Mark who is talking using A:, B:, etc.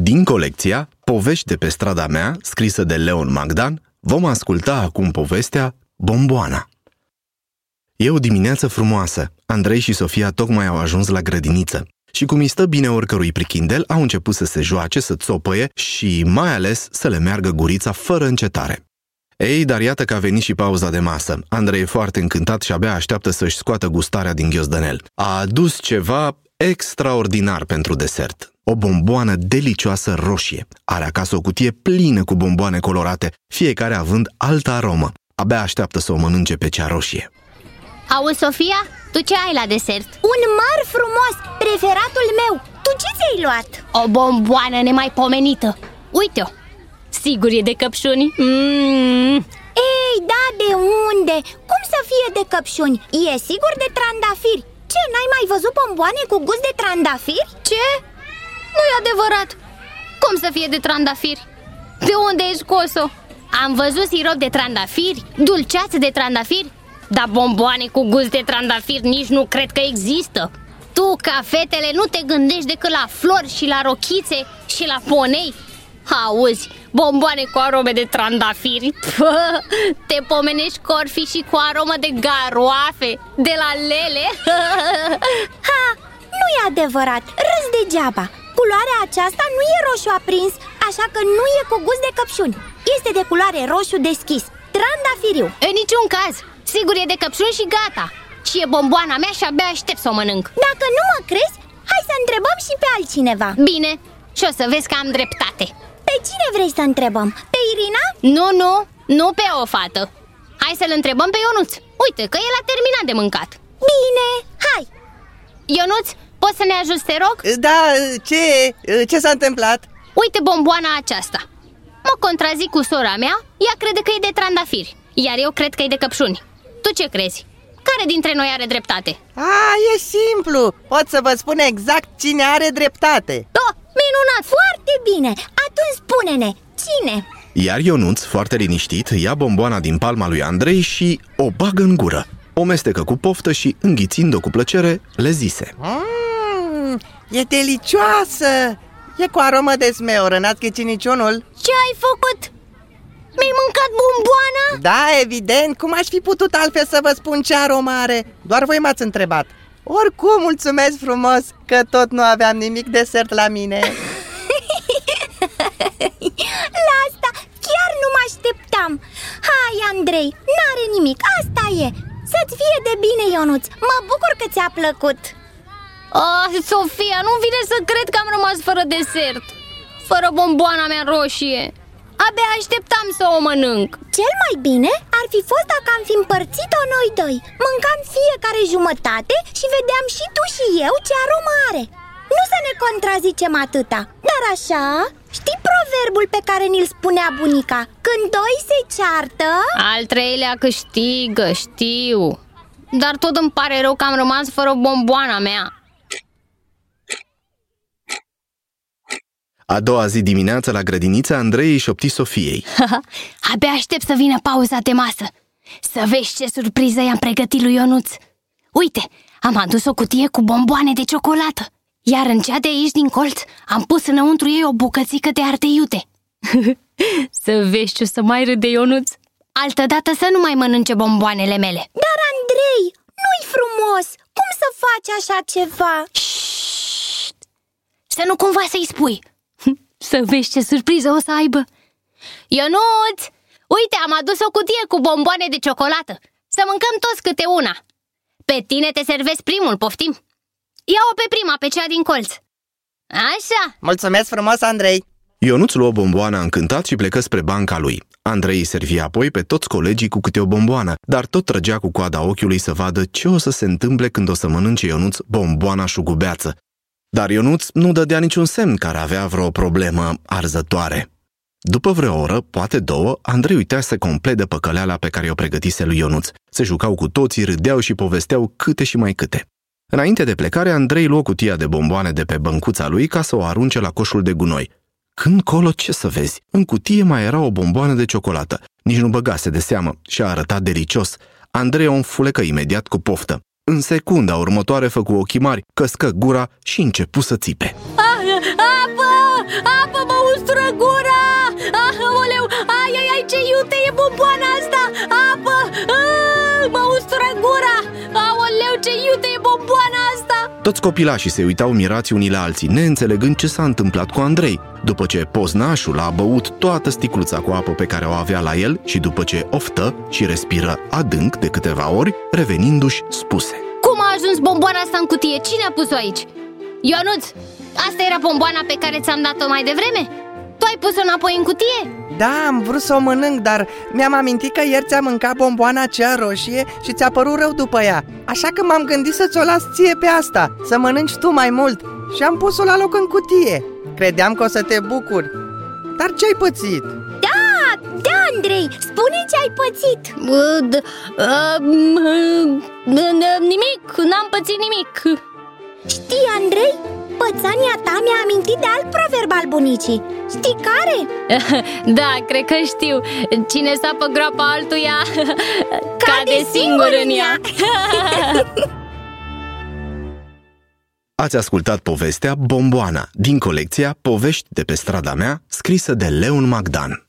A: Din colecția Povești de pe strada mea, scrisă de Leon Magdan, vom asculta acum povestea Bomboana. E o dimineață frumoasă. Andrei și Sofia tocmai au ajuns la grădiniță. Și cum îi stă bine oricărui prichindel, au început să se joace, să țopăie și mai ales să le meargă gurița fără încetare. Ei, dar iată că a venit și pauza de masă. Andrei e foarte încântat și abia așteaptă să-și scoată gustarea din ghiozdănel. A adus ceva extraordinar pentru desert. O bomboană delicioasă roșie. Are acasă o cutie plină cu bomboane colorate, fiecare având altă aromă. Abia așteaptă să o mănânce pe cea roșie.
B: Auzi, Sofia, tu ce ai la desert?
C: Un măr frumos, preferatul meu Tu ce ți-ai luat?
B: O bomboană nemaipomenită Uite-o, sigur e de căpșuni mm.
C: Ei, da, de unde? Cum să fie de căpșuni? E sigur de trandafiri Ce, n-ai mai văzut bomboane cu gust de trandafiri?
B: Ce? nu e adevărat Cum să fie de trandafiri? De unde ai scos-o? Am văzut sirop de trandafiri, dulceață de trandafiri Dar bomboane cu gust de trandafiri nici nu cred că există Tu, ca fetele, nu te gândești decât la flori și la rochițe și la ponei Auzi, bomboane cu arome de trandafiri. Pă, Te pomenești corfi și cu aromă de garoafe De la lele.
C: Ha, nu e adevărat, râs degeaba. Culoarea aceasta nu e roșu aprins, așa că nu e cu gust de căpșuni. Este de culoare roșu deschis, trandafiriu.
B: În niciun caz, sigur e de căpșuni și gata. Și e bomboana mea și abia aștept să o mănânc.
C: Dacă nu mă crezi, hai să întrebăm și pe altcineva.
B: Bine, și o să vezi că am dreptate.
C: Pe cine vrei să întrebăm? Pe Irina?
B: Nu, nu, nu pe o fată Hai să-l întrebăm pe Ionuț Uite că el a terminat de mâncat
C: Bine, hai
B: Ionuț, poți să ne ajuți, te rog?
D: Da, ce? Ce s-a întâmplat?
B: Uite bomboana aceasta Mă contrazic cu sora mea, ea crede că e de trandafiri Iar eu cred că e de căpșuni Tu ce crezi? Care dintre noi are dreptate?
D: A, e simplu! Pot să vă spun exact cine are dreptate
B: Oh, minunat!
C: Foarte bine! Atunci spune-ne, cine?
A: Iar Ionuț, foarte liniștit, ia bomboana din palma lui Andrei și o bagă în gură. O mestecă cu poftă și, înghițind-o cu plăcere, le zise
D: mm, E delicioasă! E cu aromă de smeoră, n-ați ghicit niciunul?
B: Ce ai făcut? Mi-ai mâncat bomboana?
D: Da, evident, cum aș fi putut altfel să vă spun ce aromă are? Doar voi m-ați întrebat Oricum, mulțumesc frumos că tot nu aveam nimic desert la mine
C: La asta chiar nu mă așteptam Hai, Andrei, n-are nimic, asta e. Să-ți fie de bine, Ionuț, mă bucur că ți-a plăcut.
B: Oh, Sofia, nu vine să cred că am rămas fără desert. Fără bomboana mea roșie. Abia așteptam să o mănânc.
C: Cel mai bine ar fi fost dacă am fi împărțit-o noi doi. Mâncam fiecare jumătate și vedeam și tu și eu ce aromă are. Nu să ne contrazicem atâta Dar așa, știi proverbul pe care ni-l spunea bunica. Când doi se ceartă
B: Al treilea câștigă, știu. Dar tot îmi pare rău că am rămas fără bomboana mea.
A: A doua zi dimineața la grădiniță, Andrei îi șopti Sofiei.
B: Abia aștept să vină pauza de masă. Să vezi ce surpriză i-am pregătit lui Ionuț. Uite, am adus o cutie cu bomboane de ciocolată Iar în cea de aici din colț am pus înăuntru ei o bucățică de arte iute. Să vezi ce o să mai râde Ionuț. Altădată să nu mai mănânce bomboanele mele.
C: Dar Andrei, nu-i frumos! Cum să faci așa ceva?
B: Șșt! Să nu cumva să-i spui. Să vezi ce surpriză o să aibă. Ionuț, uite, am adus o cutie cu bomboane de ciocolată. Să mâncăm toți câte una. Pe tine te servesc primul, poftim Ia-o pe prima, pe cea din colț Așa
D: Mulțumesc frumos, Andrei
A: Ionuț luă bomboana încântat și plecă spre banca lui. Andrei îi servi apoi pe toți colegii cu câte o bomboană, dar tot trăgea cu coada ochiului să vadă ce o să se întâmple când o să mănânce Ionuț bomboana șugubeață. Dar Ionuț nu dădea niciun semn care avea vreo problemă arzătoare. După vreo oră, poate două, Andrei uitase complet de păcăleala pe care o pregătise lui Ionuț. Se jucau cu toții, râdeau și povesteau câte și mai câte. Înainte de plecare, Andrei luă cutia de bomboane de pe băncuța lui ca să o arunce la coșul de gunoi. Când colo, ce să vezi? În cutie mai era o bomboană de ciocolată. Nici nu băgase de seamă și a arătat delicios. Andrei o înfulecă imediat cu poftă. În secunda următoare făcu ochii mari, căscă gura și începu să țipe.
B: Apă! Apă!
A: Toți copilașii se uitau mirați unii la alții, neînțelegând ce s-a întâmplat cu Andrei, după ce poznașul a băut toată sticluța cu apă pe care o avea la el și după ce oftă și respiră adânc de câteva ori, revenindu-și spuse
B: Cum a ajuns bomboana asta în cutie? Cine a pus-o aici? Ionuț, asta era bomboana pe care ți-am dat-o mai devreme? Tu ai pus-o înapoi în cutie?
D: Da, am vrut să o mănânc, dar mi-am amintit că ieri ți-a mâncat bomboana cea roșie și ți-a părut rău după ea Așa că m-am gândit să-ți o las ție pe asta, să mănânci tu mai mult Și am pus-o la loc în cutie Credeam că o să te bucuri Dar ce-ai pățit?
C: Da, da, Andrei, spune ce ai pățit
B: Uh, d- uh, m- uh, Nimic, n-am pățit nimic
C: Știi, Andrei? Pățania ta mi-a amintit de alt proverb al bunicii Știi care?
B: Da, cred că știu Cine sapă groapa altuia
C: Cade singur în ea.
A: Ați ascultat povestea Bomboana din colecția Povești de pe strada mea, scrisă de Leon Magdan.